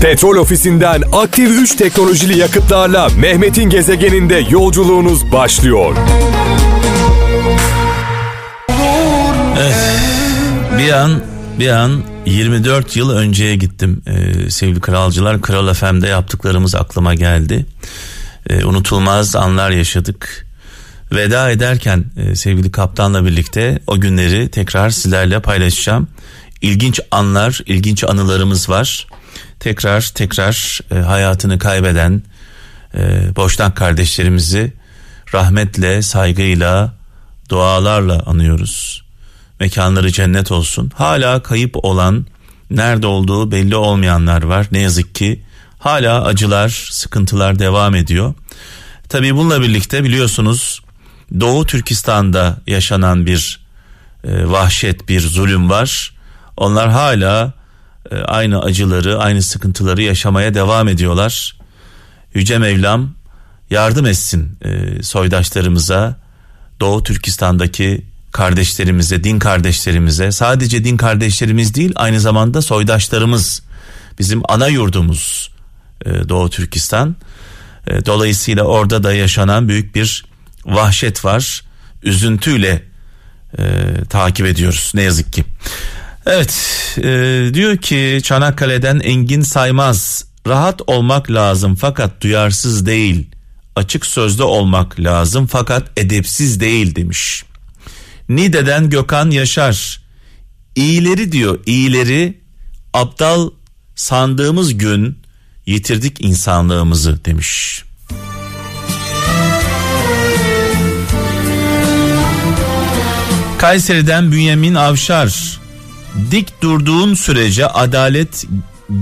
Petrol ofisinden aktif 3 teknolojili yakıtlarla Mehmet'in gezegeninde yolculuğunuz başlıyor. Evet. Bir an bir an 24 yıl önceye gittim ee, sevgili kralcılar. Kral FM'de yaptıklarımız aklıma geldi. Ee, unutulmaz anlar yaşadık. Veda ederken e, sevgili kaptanla birlikte o günleri tekrar sizlerle paylaşacağım. İlginç anlar, ilginç anılarımız var. Tekrar tekrar e, hayatını kaybeden e, Boşnak kardeşlerimizi rahmetle, saygıyla, dualarla anıyoruz. Mekanları cennet olsun. Hala kayıp olan, nerede olduğu belli olmayanlar var. Ne yazık ki hala acılar, sıkıntılar devam ediyor. Tabii bununla birlikte biliyorsunuz Doğu Türkistan'da yaşanan bir e, vahşet, bir zulüm var. Onlar hala aynı acıları, aynı sıkıntıları yaşamaya devam ediyorlar. Yüce Mevlam yardım etsin e, soydaşlarımıza, Doğu Türkistan'daki kardeşlerimize, din kardeşlerimize, sadece din kardeşlerimiz değil, aynı zamanda soydaşlarımız, bizim ana yurdumuz e, Doğu Türkistan. E, dolayısıyla orada da yaşanan büyük bir vahşet var. Üzüntüyle e, takip ediyoruz ne yazık ki. Evet e, diyor ki Çanakkale'den Engin Saymaz rahat olmak lazım fakat duyarsız değil. Açık sözlü olmak lazım fakat edepsiz değil demiş. Nide'den Gökhan Yaşar iyileri diyor iyileri aptal sandığımız gün yitirdik insanlığımızı demiş. Kayseri'den Bünyamin Avşar dik durduğun sürece adalet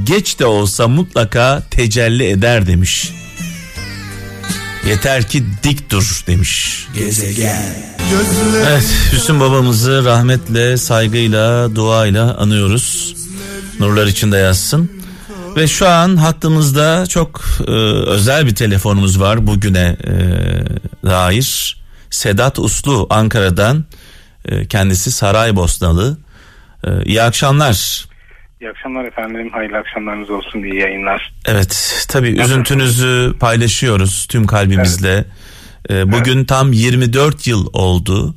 geç de olsa mutlaka tecelli eder demiş. Yeter ki dik dur demiş. Gezegen. Evet Hüsnü babamızı rahmetle, saygıyla, duayla anıyoruz. Nurlar içinde yazsın. Ve şu an hattımızda çok e, özel bir telefonumuz var bugüne e, dair. Sedat Uslu Ankara'dan e, kendisi Saraybosnalı. E, iyi akşamlar. İyi akşamlar efendim. Hayırlı akşamlarınız olsun. İyi yayınlar. Evet tabii üzüntünüzü paylaşıyoruz tüm kalbimizle. E, bugün Evet. tam 24 yıl oldu.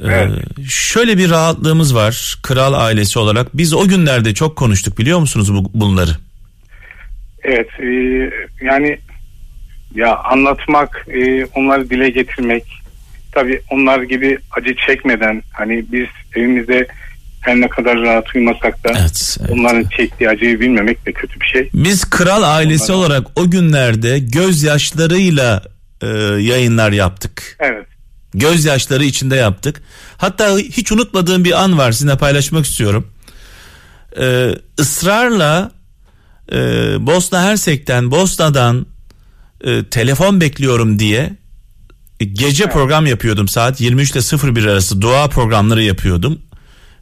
E, Evet. Şöyle bir rahatlığımız var kral ailesi olarak. Biz o günlerde çok konuştuk biliyor musunuz bu, bunları? Evet. e, yani ya anlatmak, e, onları dile getirmek. Tabii onlar gibi acı çekmeden hani biz evimizde her ne kadar rahat uyumasak da Evet, evet. onların çektiği acıyı bilmemek de kötü bir şey. Biz kral ailesi Onlara- olarak o günlerde gözyaşlarıyla e, yayınlar yaptık. Evet. Gözyaşları içinde yaptık. Hatta hiç unutmadığım bir an var sizinle paylaşmak istiyorum. Ee, ısrarla e, Bosna Hersek'ten Bosna'dan e, telefon bekliyorum diye e, gece program yapıyordum saat 23 ile 01 arası dua programları yapıyordum.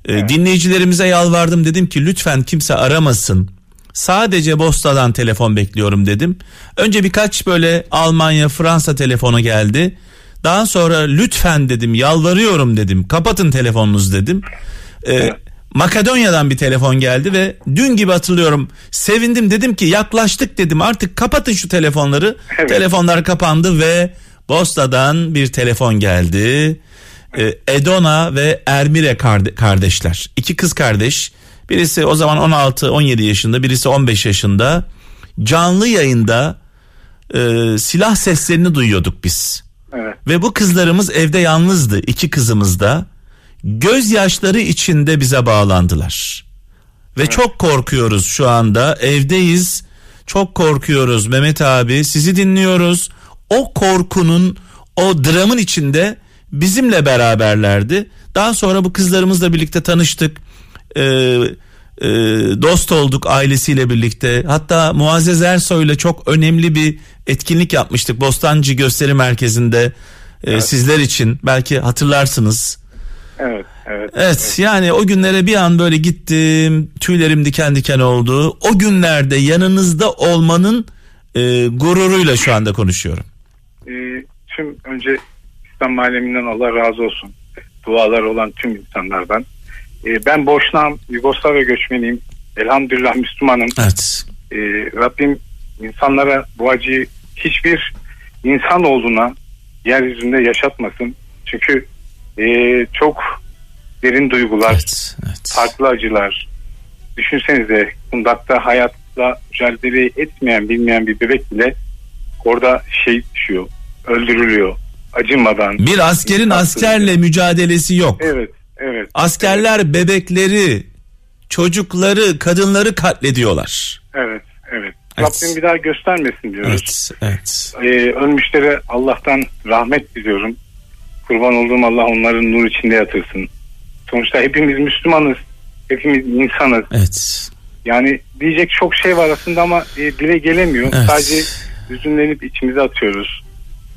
E, Dinleyicilerimize yalvardım dedim ki lütfen kimse aramasın. Sadece Bosna'dan telefon bekliyorum dedim. Önce birkaç böyle Almanya, Fransa telefonu geldi. Daha sonra lütfen dedim, yalvarıyorum dedim. Kapatın telefonunuzu dedim. E, Makedonya'dan bir telefon geldi ve dün gibi hatırlıyorum. Sevindim dedim ki yaklaştık dedim. Artık kapatın şu telefonları. Evet. Telefonlar kapandı ve Bosna'dan bir telefon geldi. Ee, Edona ve Ermire karde- kardeşler. İki kız kardeş. Birisi o zaman 16-17 yaşında, birisi 15 yaşında. Canlı yayında e, silah seslerini duyuyorduk biz. Evet. Ve bu kızlarımız evde yalnızdı. iki kızımız da. Gözyaşları içinde bize bağlandılar. Ve çok korkuyoruz şu anda. Evdeyiz. Çok korkuyoruz Mehmet abi. Sizi dinliyoruz. O korkunun, o dramın içinde bizimle beraberlerdi. Daha sonra bu kızlarımızla birlikte tanıştık. Ee, e, dost olduk ailesiyle birlikte. Hatta Muazzez Ersoy'la çok önemli bir etkinlik yapmıştık Bostancı Gösteri Merkezi'nde. Ee, Sizler için belki hatırlarsınız. Evet. Evet. Evet yani o günlere bir an böyle gittim tüylerim diken diken oldu. O günlerde yanınızda olmanın e, gururuyla şu anda konuşuyorum. E, tüm önce İslam aleminden Allah razı olsun. Dualar olan tüm insanlardan. E, ben boşnağım, Yugoslavya göçmeniyim. Elhamdülillah Müslümanım. Evet. e, Rabbim insanlara bu acıyı hiçbir insan olduğuna yeryüzünde yaşatmasın. Çünkü e, çok derin duygular, Evet, evet. farklı acılar. Düşünsenize kundakta hayatla mücadele etmeyen, bilmeyen bir bebek bile orada şey düşüyor, öldürülüyor acımadan. Bir askerin askerle mücadelesi yok. Evet, evet. Askerler bebekleri, çocukları, kadınları katlediyorlar. Evet, evet. Evet. Rabbim bir daha göstermesin diyoruz. Evet, evet. Ee, ölmüşlere Allah'tan rahmet diliyorum. Kurban olduğum Allah onların nur içinde yatırsın. Sonuçta hepimiz Müslümanız. Hepimiz insanız. Evet. Yani diyecek çok şey var aslında ama e, dile gelemiyor. Evet. Sadece hüzünlenip içimize atıyoruz.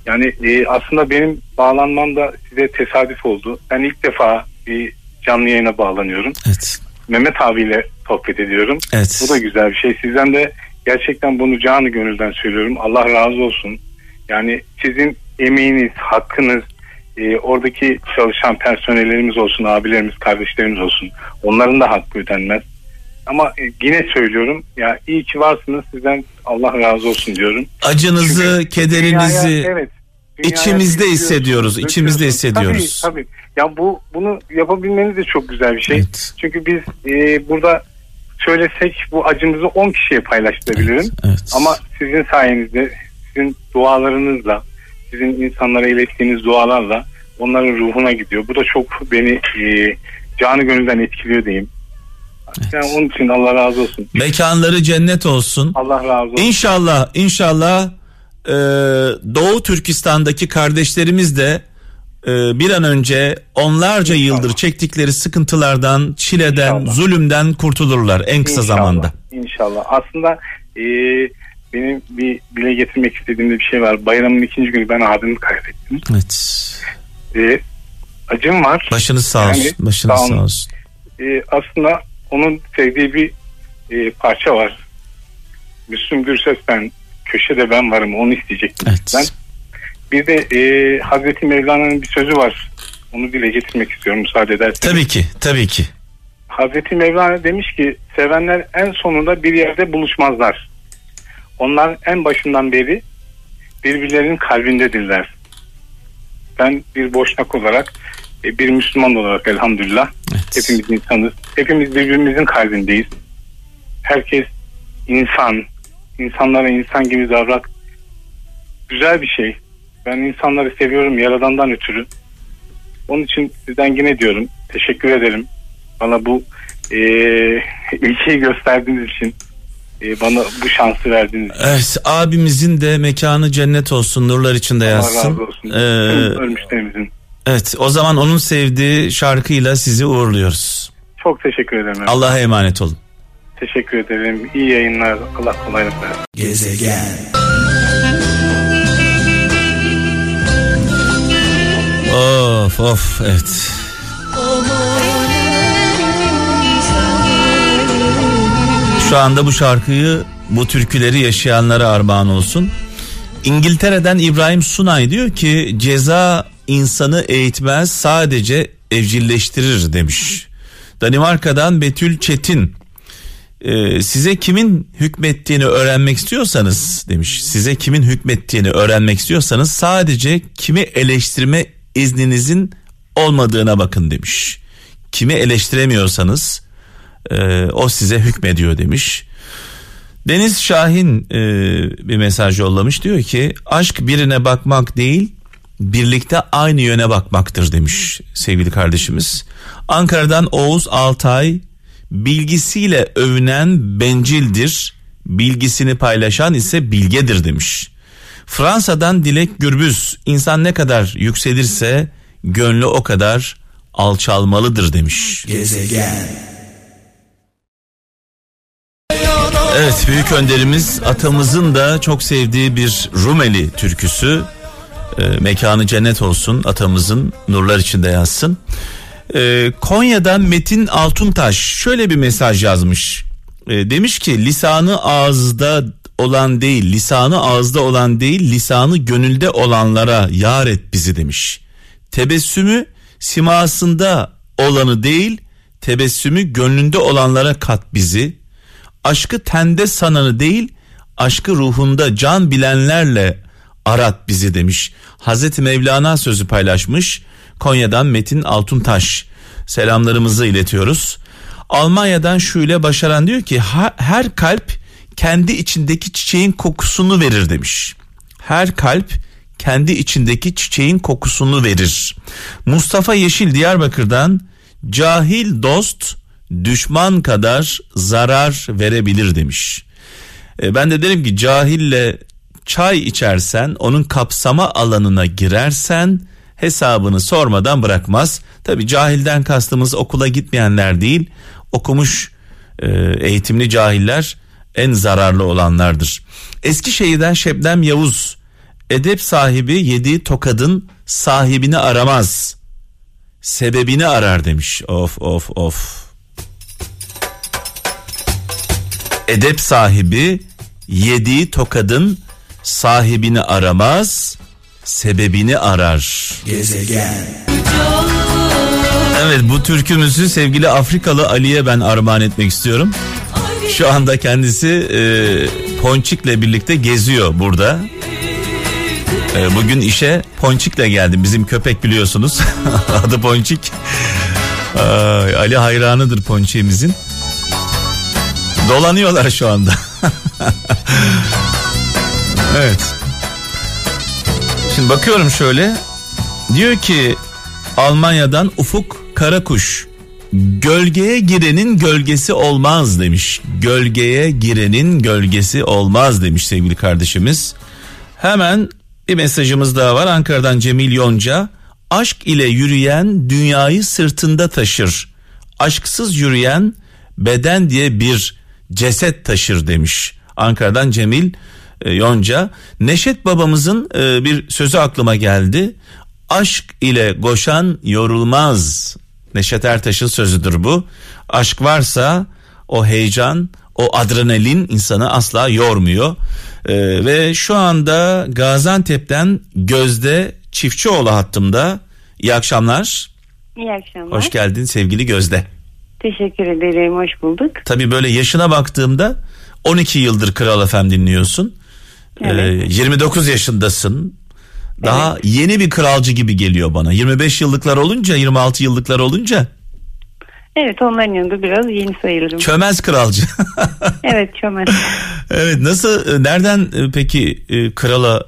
Yani e, aslında benim bağlanmam da size tesadüf oldu. Ben ilk defa bir canlı yayına bağlanıyorum. Evet. Mehmet abiyle sohbet ediyorum. Evet. Bu da güzel bir şey. Sizden de gerçekten bunu canı gönülden söylüyorum. Allah razı olsun. Yani sizin emeğiniz, hakkınız, e, oradaki çalışan personellerimiz olsun, abilerimiz, kardeşlerimiz olsun. Onların da hakkı ödenmez. Ama e, yine söylüyorum ya iyi ki varsınız sizden Allah razı olsun diyorum. Acınızı, Çünkü kederinizi dünyaya- evet, içimizde hissediyoruz, içimizde hissediyoruz. Tabii tabii. Ya bu bunu yapabilmeniz de çok güzel bir şey. Evet. Çünkü biz e, burada söylesek bu acımızı 10 kişiye paylaştırabilirim. Evet, evet. Ama sizin sayenizde, sizin dualarınızla, sizin insanlara ilettiğiniz dualarla onların ruhuna gidiyor. Bu da çok beni e, canı gönülden etkiliyor diyeyim. Yani onun için Allah razı olsun. mekanları cennet olsun. Allah razı olsun. İnşallah, inşallah e, Doğu Türkistan'daki kardeşlerimiz de e, bir an önce onlarca yıldır çektikleri sıkıntılardan, çileden, İnşallah. zulümden kurtulurlar en kısa İnşallah, zamanda. İnşallah. Aslında e, benim bir dile getirmek istediğim de bir şey var. Bayramın ikinci günü ben abimi kaybettim. Evet. E, acım var. Başınız sağ olsun. Yani, başınız sağ olsun. E, aslında onun sevdiği bir e, parça var. Müslüm Gürses ben köşede ben varım onu isteyecektim Evet. ben. Bir de e, Hazreti Mevlana'nın bir sözü var. Onu dile getirmek istiyorum müsaade ederseniz. Tabii ki, tabii ki. Hazreti Mevlana demiş ki sevenler en sonunda bir yerde buluşmazlar. Onlar en başından beri birbirlerinin kalbindedirler. Ben bir boşnak olarak e, bir Müslüman olarak elhamdülillah Evet. hepimiz insanız. Hepimiz birbirimizin kalbindeyiz. Herkes insan. İnsanlara insan gibi davrak. Güzel bir şey. Ben insanları seviyorum yaradandan ötürü. Onun için sizden yine diyorum. Teşekkür ederim. Bana bu e, ilkeyi gösterdiğiniz için e, bana bu şansı verdiğiniz için. Evet, abimizin de mekanı cennet olsun, nurlar içinde Allah yatsın. razı olsun. Tüm Ee, ölmüşlerimizin. evet, o zaman onun sevdiği şarkıyla sizi uğurluyoruz. Çok teşekkür ederim. Allah'a emanet olun. Teşekkür ederim. İyi yayınlar. Allah kolaylık versin. Gezegen. Of of evet. Şu anda bu şarkıyı bu türküleri yaşayanlara armağan olsun. İngiltere'den İbrahim Sunay diyor ki ceza insanı eğitmez sadece evcilleştirir demiş. Danimarka'dan Betül Çetin e, size kimin hükmettiğini öğrenmek istiyorsanız demiş. Size kimin hükmettiğini öğrenmek istiyorsanız sadece kimi eleştirme izninizin olmadığına bakın demiş. Kimi eleştiremiyorsanız e, o size hükmediyor demiş. Deniz Şahin e, bir mesaj yollamış diyor ki aşk birine bakmak değil birlikte aynı yöne bakmaktır demiş sevgili kardeşimiz. Ankara'dan Oğuz Altay bilgisiyle övünen bencildir bilgisini paylaşan ise bilgedir demiş. Fransa'dan Dilek Gürbüz insan ne kadar yükselirse gönlü o kadar alçalmalıdır demiş. Gezegen. Evet büyük önderimiz atamızın da çok sevdiği bir Rumeli türküsü. E, mekanı cennet olsun atamızın nurlar içinde yatsın. E, Konya'dan Metin Altuntaş şöyle bir mesaj yazmış. E, demiş ki lisanı ağızda olan değil lisanı ağızda olan değil lisanı gönülde olanlara yar et bizi demiş. Tebessümü simasında olanı değil tebessümü gönlünde olanlara kat bizi. Aşkı tende sananı değil aşkı ruhunda can bilenlerle arat bizi demiş. Hazreti Mevlana sözü paylaşmış. Konya'dan Metin Altuntaş selamlarımızı iletiyoruz. Almanya'dan Şule Başaran diyor ki her kalp kendi içindeki çiçeğin kokusunu verir demiş. Her kalp kendi içindeki çiçeğin kokusunu verir. Mustafa Yeşil Diyarbakır'dan cahil dost düşman kadar zarar verebilir demiş. E, ben de derim ki cahille çay içersen onun kapsama alanına girersen hesabını sormadan bırakmaz. Tabi cahilden kastımız okula gitmeyenler değil okumuş e, eğitimli cahiller en zararlı olanlardır. Eskişehir'den Şebnem Yavuz edep sahibi yediği tokadın sahibini aramaz sebebini arar demiş of of of edep sahibi yediği tokadın sahibini aramaz sebebini arar. Gezegen. Evet bu türkümüzü sevgili Afrikalı Ali'ye ben armağan etmek istiyorum. Şu anda kendisi e, Ponçik'le birlikte geziyor burada. E, bugün işe Ponçik'le geldim. Bizim köpek biliyorsunuz. Adı Ponçik. E, Ali hayranıdır Ponçik'imizin. Dolanıyorlar şu anda. evet. Şimdi bakıyorum şöyle. Diyor ki Almanya'dan Ufuk Karakuş gölgeye girenin gölgesi olmaz demiş. Gölgeye girenin gölgesi olmaz demiş sevgili kardeşimiz. Hemen bir mesajımız daha var Ankara'dan Cemil Yonca. Aşk ile yürüyen dünyayı sırtında taşır. Aşksız yürüyen beden diye bir ceset taşır demiş. Ankara'dan Cemil e, Yonca. Neşet babamızın e, bir sözü aklıma geldi. Aşk ile koşan yorulmaz. Neşet Ertaş'ın sözüdür bu. Aşk varsa o heyecan, o adrenalin insanı asla yormuyor. Ee, ve şu anda Gaziantep'ten Gözde Çiftçioğlu hattımda. İyi akşamlar. İyi akşamlar. Hoş geldin sevgili Gözde. Teşekkür ederim, hoş bulduk. Tabii böyle yaşına baktığımda 12 yıldır Kral FM dinliyorsun. Evet. Ee, 29 yaşındasın. Daha evet. yeni bir kralcı gibi geliyor bana. 25 yıllıklar olunca, 26 yıllıklar olunca. Evet onların yanında biraz yeni sayılırım. Çömez kralcı. evet çömez. Evet nasıl e, nereden e, peki e, krala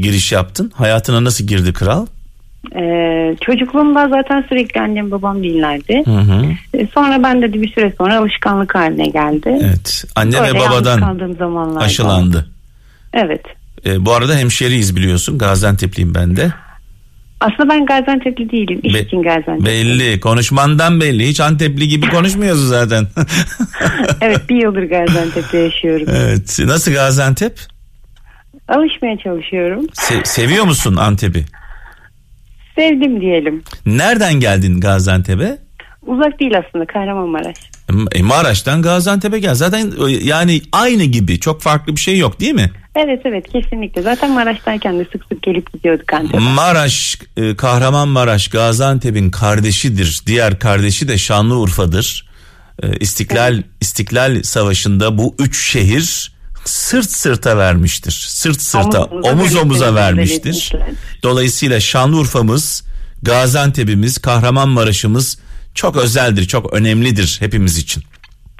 giriş yaptın? Hayatına nasıl girdi kral? Ee, çocukluğumda zaten sürekli annem babam dinlerdi. Hı hı. Sonra ben de bir süre sonra alışkanlık haline geldi. Evet. Anne Öyle ve babadan aşılandı. Evet. Ee, bu arada hemşeriyiz biliyorsun. Gaziantep'liyim ben de. Aslında ben Gaziantep'li değilim. İş Be- için Gaziantep'li. Belli. Konuşmandan belli. Hiç Antepli gibi konuşmuyorsun zaten. evet bir yıldır Gaziantep'te yaşıyorum. Evet. Nasıl Gaziantep? Alışmaya çalışıyorum. Se- seviyor musun Antep'i? Sevdim diyelim. Nereden geldin Gaziantep'e? Uzak değil aslında Kahramanmaraş. E, Maraş'tan Gaziantep'e gel. Zaten e, yani aynı gibi çok farklı bir şey yok değil mi? Evet evet kesinlikle. Zaten Maraş'tayken de sık sık gelip gidiyorduk Antep'e. Maraş, e, Kahramanmaraş Gaziantep'in kardeşidir. Diğer kardeşi de Şanlıurfa'dır. E, İstiklal evet. İstiklal Savaşı'nda bu üç şehir sırt sırta vermiştir. Sırt sırta, omuz, omuz omuza vermiştir. Dolayısıyla Şanlıurfa'mız, Gaziantep'imiz, Kahramanmaraş'ımız çok özeldir, çok önemlidir hepimiz için.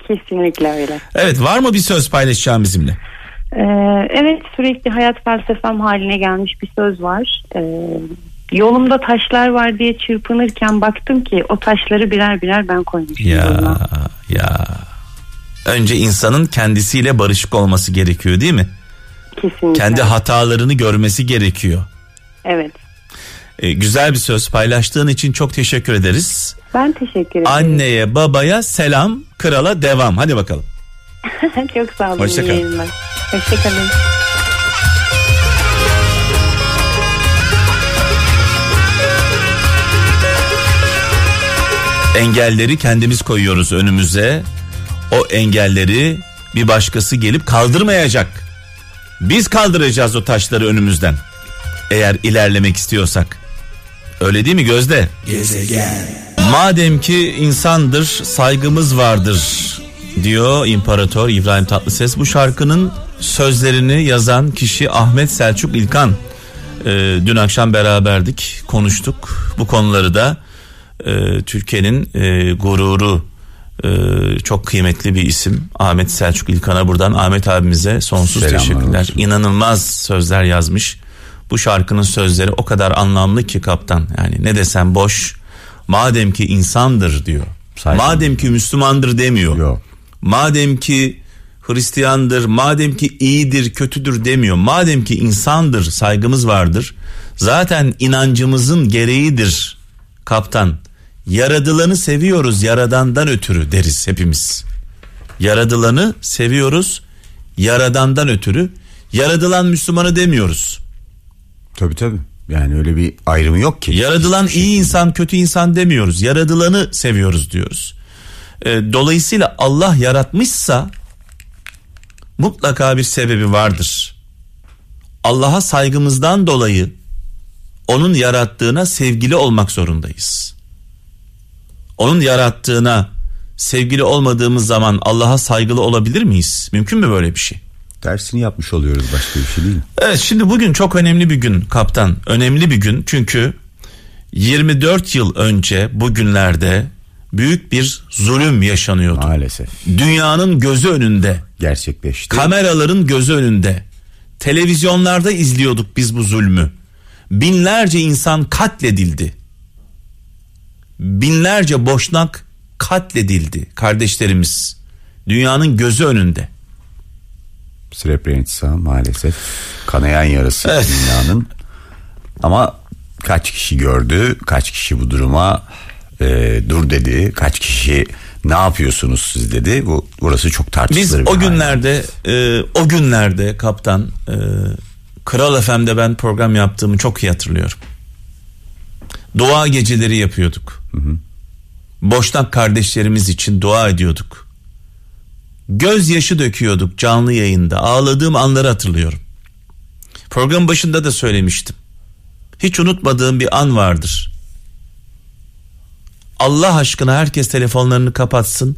Kesinlikle öyle. Evet, var mı bir söz paylaşacağım bizimle? Ee, evet, sürekli hayat felsefem haline gelmiş bir söz var. Ee, yolumda taşlar var diye çırpınırken baktım ki o taşları birer birer ben koymuşum. Ya, yoluna. ya. Önce insanın kendisiyle barışık olması gerekiyor değil mi? Kesinlikle. Kendi hatalarını görmesi gerekiyor. Evet. Ee, güzel bir söz paylaştığın için çok teşekkür ederiz. Ben teşekkür ederim. Anneye babaya selam krala devam hadi bakalım. çok sağ olun. Hoşçakalın. Hoşçakalın. Engelleri kendimiz koyuyoruz önümüze. O engelleri bir başkası gelip kaldırmayacak. Biz kaldıracağız o taşları önümüzden. Eğer ilerlemek istiyorsak. Öyle değil mi Gözde? Gezegen. Madem ki insandır saygımız vardır. Diyor İmparator İbrahim Tatlıses. Bu şarkının sözlerini yazan kişi Ahmet Selçuk İlkan. Ee, dün akşam beraberdik, konuştuk. Bu konuları da e, Türkiye'nin e, gururu e, çok kıymetli bir isim Ahmet Selçuk İlkan'a buradan Ahmet abimize sonsuz Selamlar teşekkürler. olsun. İnanılmaz sözler yazmış. Bu şarkının sözleri o kadar anlamlı ki kaptan. Yani ne desem boş. Madem ki insandır diyor. Saygı Madem ki Müslümandır demiyor. Yok. Madem ki Hristiyandır, madem ki iyidir, kötüdür demiyor. Madem ki insandır, saygımız vardır. Zaten inancımızın gereğidir kaptan. Yaradılanı seviyoruz yaradandan ötürü deriz hepimiz. Yaradılanı seviyoruz yaradandan ötürü. Yaradılan Müslümanı demiyoruz. Tabii tabii. Yani öyle bir ayrımı yok ki. Yaradılan iyi insan kötü insan demiyoruz. Yaradılanı seviyoruz diyoruz. E, dolayısıyla Allah yaratmışsa mutlaka bir sebebi vardır. Allah'a saygımızdan dolayı onun yarattığına sevgili olmak zorundayız. Onun yarattığına sevgili olmadığımız zaman Allah'a saygılı olabilir miyiz? Mümkün mü böyle bir şey? Tersini yapmış oluyoruz başka bir şey değil. Evet şimdi bugün çok önemli bir gün kaptan. Önemli bir gün çünkü 24 yıl önce bugünlerde büyük bir zulüm yaşanıyordu. Maalesef. Dünyanın gözü önünde, Gerçekleşti. kameraların gözü önünde. Televizyonlarda izliyorduk biz bu zulmü. Binlerce insan katledildi. Binlerce boşnak katledildi kardeşlerimiz. Dünyanın gözü önünde. Srebrenica maalesef kanayan yarası Evet. dünyanın. Ama kaç kişi gördü, kaç kişi bu duruma e, dur dedi, kaç kişi ne yapıyorsunuz siz dedi. Bu burası çok tartışılır. Biz o günlerde e, o günlerde kaptan e, Kral FM'de ben program yaptığımı çok iyi hatırlıyorum. Dua geceleri yapıyorduk. Boşnak kardeşlerimiz için dua ediyorduk. Gözyaşı döküyorduk canlı yayında. Ağladığım anları hatırlıyorum. Program başında da söylemiştim. Hiç unutmadığım bir an vardır. Allah aşkına herkes telefonlarını kapatsın.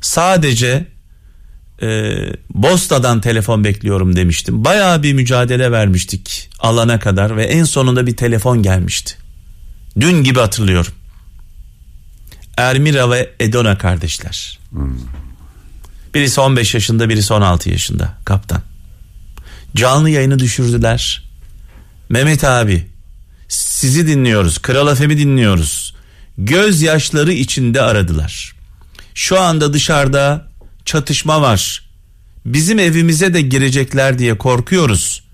Sadece e, Bosta'dan telefon bekliyorum demiştim. Bayağı bir mücadele vermiştik alana kadar ve en sonunda bir telefon gelmişti. Dün gibi hatırlıyorum. Ermira ve Edona kardeşler. Birisi 15 yaşında birisi 16 yaşında kaptan. Canlı yayını düşürdüler. Mehmet abi sizi dinliyoruz. Kral FM'i dinliyoruz. Gözyaşları içinde aradılar. Şu anda dışarıda çatışma var. Bizim evimize de girecekler diye korkuyoruz.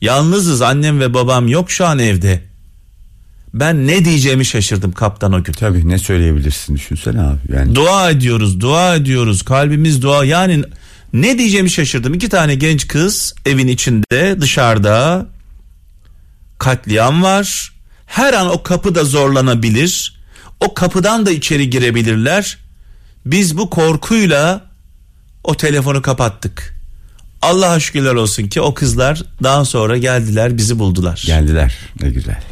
Yalnızız annem ve babam yok şu an evde. Ben ne diyeceğimi şaşırdım kaptan o gün. Tabii ne söyleyebilirsin düşünsene abi. Yani Dua ediyoruz, dua ediyoruz. Kalbimiz dua. Yani ne diyeceğimi şaşırdım. İki tane genç kız evin içinde, dışarıda katliam var. Her an o kapı da zorlanabilir. O kapıdan da içeri girebilirler. Biz bu korkuyla o telefonu kapattık. Allah'a şükürler olsun ki o kızlar daha sonra geldiler bizi buldular. geldiler ne güzel.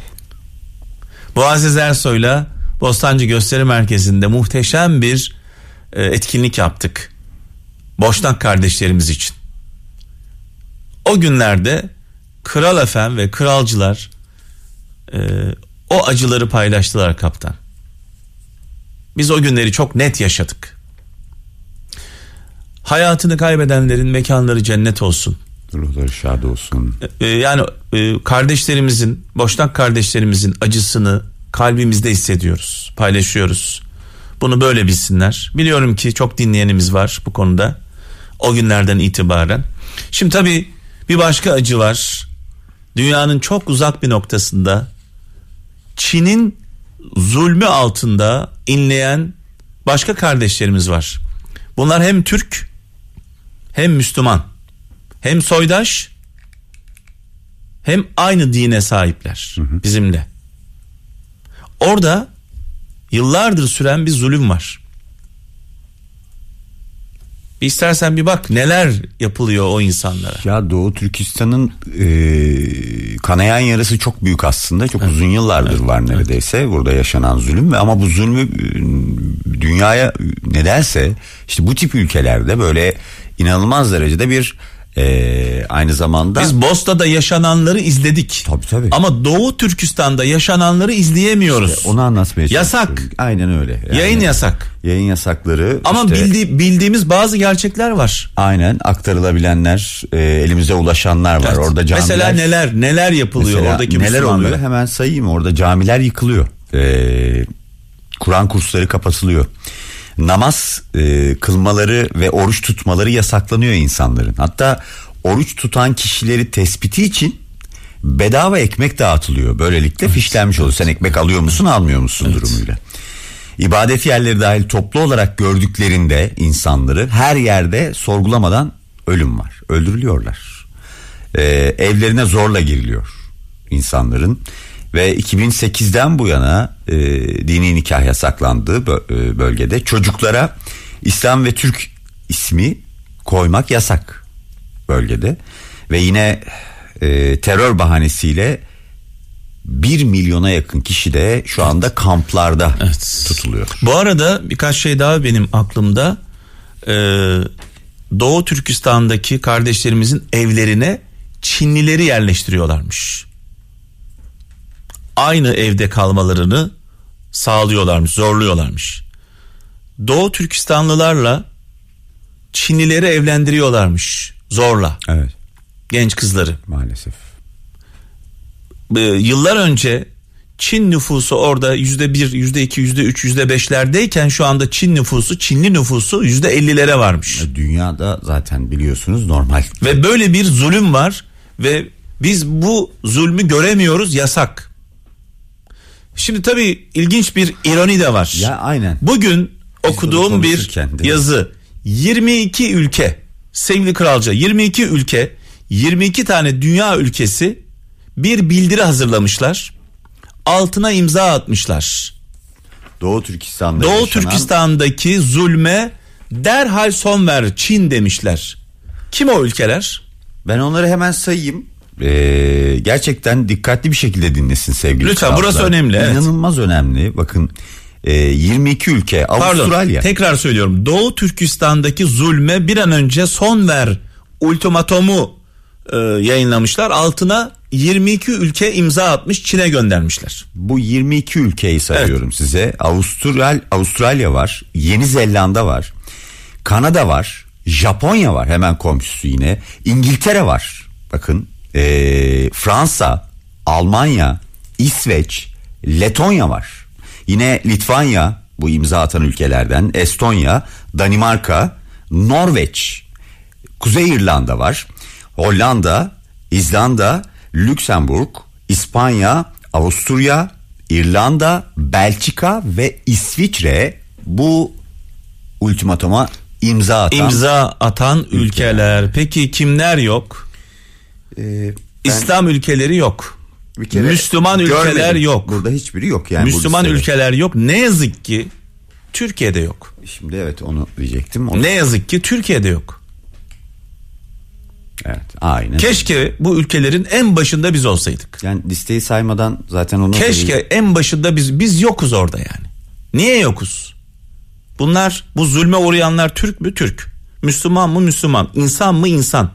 Boğaziz Ersoy'la Bostancı Gösteri Merkezi'nde muhteşem bir e, etkinlik yaptık. Boşnak kardeşlerimiz için. O günlerde Kral Efem ve Kralcılar e, o acıları paylaştılar kaptan. Biz o günleri çok net yaşadık. Hayatını kaybedenlerin mekanları cennet olsun. Ruhları şad olsun. Ee, yani e, kardeşlerimizin, boşnak kardeşlerimizin acısını kalbimizde hissediyoruz, paylaşıyoruz. Bunu böyle bilsinler. Biliyorum ki çok dinleyenimiz var bu konuda. O günlerden itibaren. Şimdi tabii bir başka acı var. Dünyanın çok uzak bir noktasında Çin'in zulmü altında inleyen başka kardeşlerimiz var. Bunlar hem Türk hem Müslüman hem soydaş hem aynı dine sahipler bizimle. Orada yıllardır süren bir zulüm var. Bir istersen bir bak neler yapılıyor o insanlara. Ya Doğu Türkistan'ın e, kanayan yarası çok büyük aslında. Çok uzun yıllardır var neredeyse burada yaşanan zulüm. Ama bu zulmü e, dünyaya nedense işte bu tip ülkelerde böyle inanılmaz derecede bir e, aynı zamanda Biz Bosna'da yaşananları izledik. Tabii, tabii. Ama Doğu Türkistan'da yaşananları izleyemiyoruz. onu anlatmaya Yasak. çalışıyorum. Aynen öyle. Yani Yayın yasak. Yayın yasakları. Ama işte- bildi, bildiğimiz bazı gerçekler var. Aynen aktarılabilenler e, elimize ulaşanlar var Evet. orada camiler. Mesela neler neler yapılıyor Mesela oradaki neler Müslümanlara? oluyor hemen sayayım orada camiler yıkılıyor. Ee, Kur'an kursları kapatılıyor. Namaz e, kılmaları ve oruç tutmaları yasaklanıyor insanların. Hatta oruç tutan kişileri tespiti için bedava ekmek dağıtılıyor. Böylelikle fişlenmiş oluyor. Sen ekmek alıyor musun almıyor musun durumuyla. İbadet yerleri dahil toplu olarak gördüklerinde insanları her yerde sorgulamadan ölüm var. Öldürülüyorlar. Ee, evlerine zorla giriliyor insanların ve 2008'den bu yana e, dini nikah yasaklandığı e, bölgede çocuklara İslam ve Türk ismi koymak yasak bölgede ve yine e, terör bahanesiyle 1 milyona yakın kişi de şu anda kamplarda Evet. tutuluyor. Bu arada birkaç şey daha benim aklımda. Ee, Doğu Türkistan'daki kardeşlerimizin evlerine Çinlileri yerleştiriyorlarmış. Aynı evde kalmalarını sağlıyorlarmış, zorluyorlarmış. Doğu Türkistanlılarla Çinlileri evlendiriyorlarmış zorla Evet genç kızları. maalesef. Ee, yıllar önce Çin nüfusu orada yüzde bir, yüzde iki, yüzde üç, yüzde beşlerdeyken şu anda Çin nüfusu, Çinli nüfusu yüzde ellilere varmış. Dünyada zaten biliyorsunuz normal. Ve böyle bir zulüm var ve biz bu zulmü göremiyoruz yasak. Şimdi tabii ilginç bir ironi de var. Ya aynen. Bugün bunu okuduğum bir yazı 22 ülke sevgili kralca 22 ülke 22 tane dünya ülkesi bir bildiri hazırlamışlar. Altına imza atmışlar. Doğu Türkistan'da Doğu yaşanan- Türkistan'daki zulme derhal son ver Çin demişler. Kim o ülkeler? Ben onları hemen sayayım. Ee, gerçekten dikkatli bir şekilde dinlesin sevgili Lütfen, kralcılar. burası önemli, evet. İnanılmaz önemli. Bakın e, 22 ülke Pardon Avustralya. tekrar söylüyorum. Doğu Türkistan'daki zulme bir an önce son ver ultimatomu e, yayınlamışlar. Altına 22 ülke imza atmış Çin'e göndermişler. Bu 22 ülkeyi sayıyorum size. Avustral Avustralya var, Yeni Zelanda var, Kanada var, Japonya var hemen komşusu yine. İngiltere var. Bakın ee, Fransa, Almanya, İsveç, Letonya var. Yine Litvanya bu imza atan ülkelerden, Estonya, Danimarka, Norveç, Kuzey İrlanda var. Hollanda, İzlanda, Lüksemburg, İspanya, Avusturya, İrlanda, Belçika ve İsviçre bu ultimatuma imza atan. İmza atan ülkeler. Peki kimler yok? Ee, ben İslam ülkeleri yok. bir kere Müslüman ülkeler görmedim. yok. Burada hiçbiri yok yani. Müslüman ülkeler yok. Ne yazık ki Türkiye'de yok. Şimdi evet onu diyecektim. Onu- Ne yazık ki Türkiye'de yok. Evet aynen. Keşke bu ülkelerin en başında biz olsaydık. Yani listeyi saymadan zaten onu Keşke en başında biz biz yokuz orada yani. Niye yokuz? Bunlar bu zulme uğrayanlar Türk mü? Türk. Müslüman mı? Müslüman. İnsan mı? İnsan.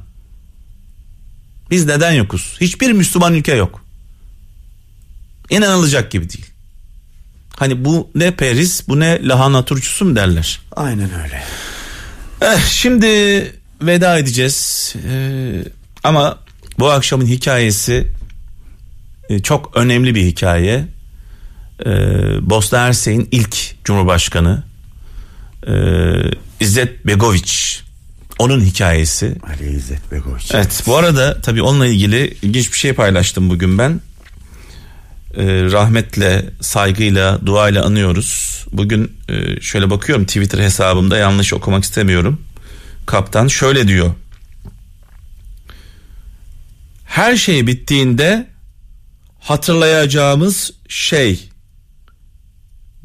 Biz neden yokuz? Hiçbir Müslüman ülke yok. İnanılacak gibi değil. Hani bu ne periz bu ne lahana turşusu mu derler. Aynen öyle. Eh, şimdi veda edeceğiz. Ee, ama bu akşamın hikayesi e, çok önemli bir hikaye. Ee, Bosna Hersek'in ilk Cumhurbaşkanı e, İzzet Begoviç. Onun hikayesi. Ali İzzet Begoviç. Evet bu arada tabii onunla ilgili ilginç bir şey paylaştım bugün ben. Ee, rahmetle, saygıyla, duayla anıyoruz. Bugün e, şöyle bakıyorum Twitter hesabımda yanlış okumak istemiyorum. Kaptan şöyle diyor. Her şey bittiğinde hatırlayacağımız şey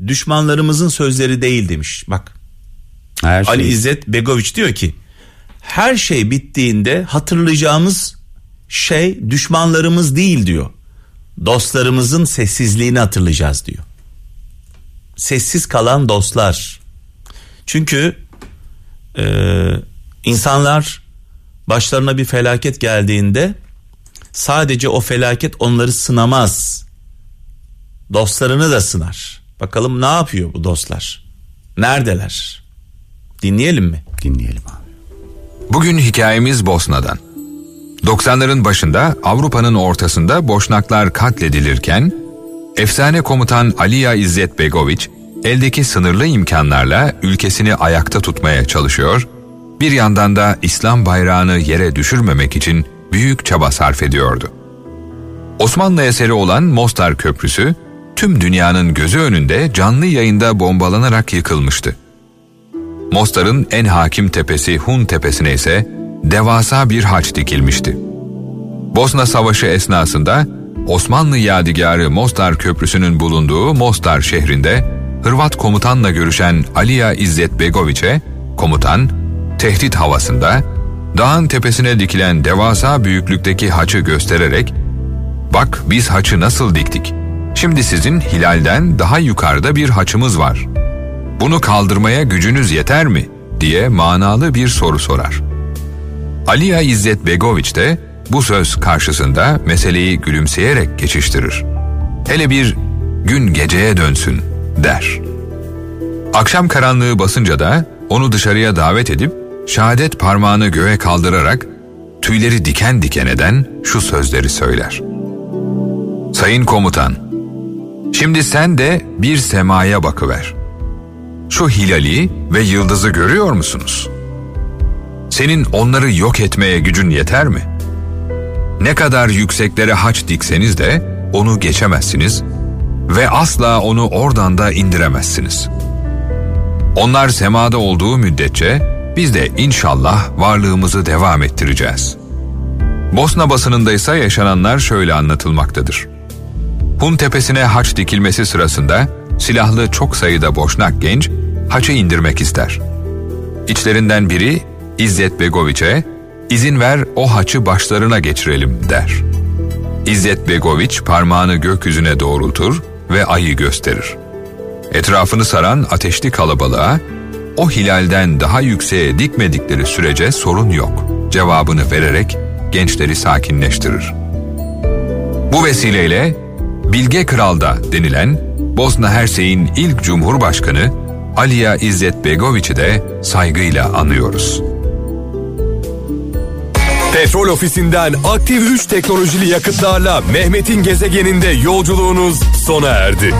düşmanlarımızın sözleri değil demiş. Bak Her Ali şey. İzzet Begoviç diyor ki her şey bittiğinde hatırlayacağımız şey düşmanlarımız değil diyor. Dostlarımızın sessizliğini hatırlayacağız diyor. Sessiz kalan dostlar. Çünkü e, insanlar başlarına bir felaket geldiğinde sadece o felaket onları sınamaz. Dostlarını da sınar. Bakalım ne yapıyor bu dostlar? Neredeler? Dinleyelim mi? Dinleyelim abi. Bugün hikayemiz Bosna'dan. 90'ların başında Avrupa'nın ortasında Boşnaklar katledilirken efsane komutan Aliya İzzet Begoviç eldeki sınırlı imkanlarla ülkesini ayakta tutmaya çalışıyor, bir yandan da İslam bayrağını yere düşürmemek için büyük çaba sarf ediyordu. Osmanlı eseri olan Mostar Köprüsü tüm dünyanın gözü önünde canlı yayında bombalanarak yıkılmıştı. Mostar'ın en hakim tepesi Hun tepesine ise devasa bir haç dikilmişti. Bosna Savaşı esnasında Osmanlı yadigarı Mostar Köprüsü'nün bulunduğu Mostar şehrinde Hırvat komutanla görüşen Aliya İzzet Begoviç'e komutan tehdit havasında dağın tepesine dikilen devasa büyüklükteki haçı göstererek ''Bak biz haçı nasıl diktik. Şimdi sizin hilalden daha yukarıda bir haçımız var. Bunu kaldırmaya gücünüz yeter mi?'' diye manalı bir soru sorar. Aliya İzzet Begoviç de bu söz karşısında meseleyi gülümseyerek geçiştirir. Hele bir gün geceye dönsün der. Akşam karanlığı basınca da onu dışarıya davet edip şehadet parmağını göğe kaldırarak tüyleri diken diken eden şu sözleri söyler. Sayın komutan, şimdi sen de bir semaya bakıver. Şu hilali ve yıldızı görüyor musunuz? Senin onları yok etmeye gücün yeter mi? Ne kadar yükseklere haç dikseniz de onu geçemezsiniz ve asla onu oradan da indiremezsiniz. Onlar semada olduğu müddetçe biz de inşallah varlığımızı devam ettireceğiz. Bosna basınında ise yaşananlar şöyle anlatılmaktadır. Hun tepesine haç dikilmesi sırasında silahlı çok sayıda boşnak genç haçı indirmek ister. İçlerinden biri İzzet Begoviç'e izin ver o haçı başlarına geçirelim der. İzzet Begoviç parmağını gökyüzüne doğrultur ve ayı gösterir. Etrafını saran ateşli kalabalığa o hilalden daha yükseğe dikmedikleri sürece sorun yok cevabını vererek gençleri sakinleştirir. Bu vesileyle Bilge Kral'da denilen Bosna Hersey'in ilk cumhurbaşkanı Aliya İzzet Begoviç'i de saygıyla anıyoruz. Petrol ofisinden aktif 3 teknolojili yakıtlarla Mehmet'in gezegeninde yolculuğunuz sona erdi.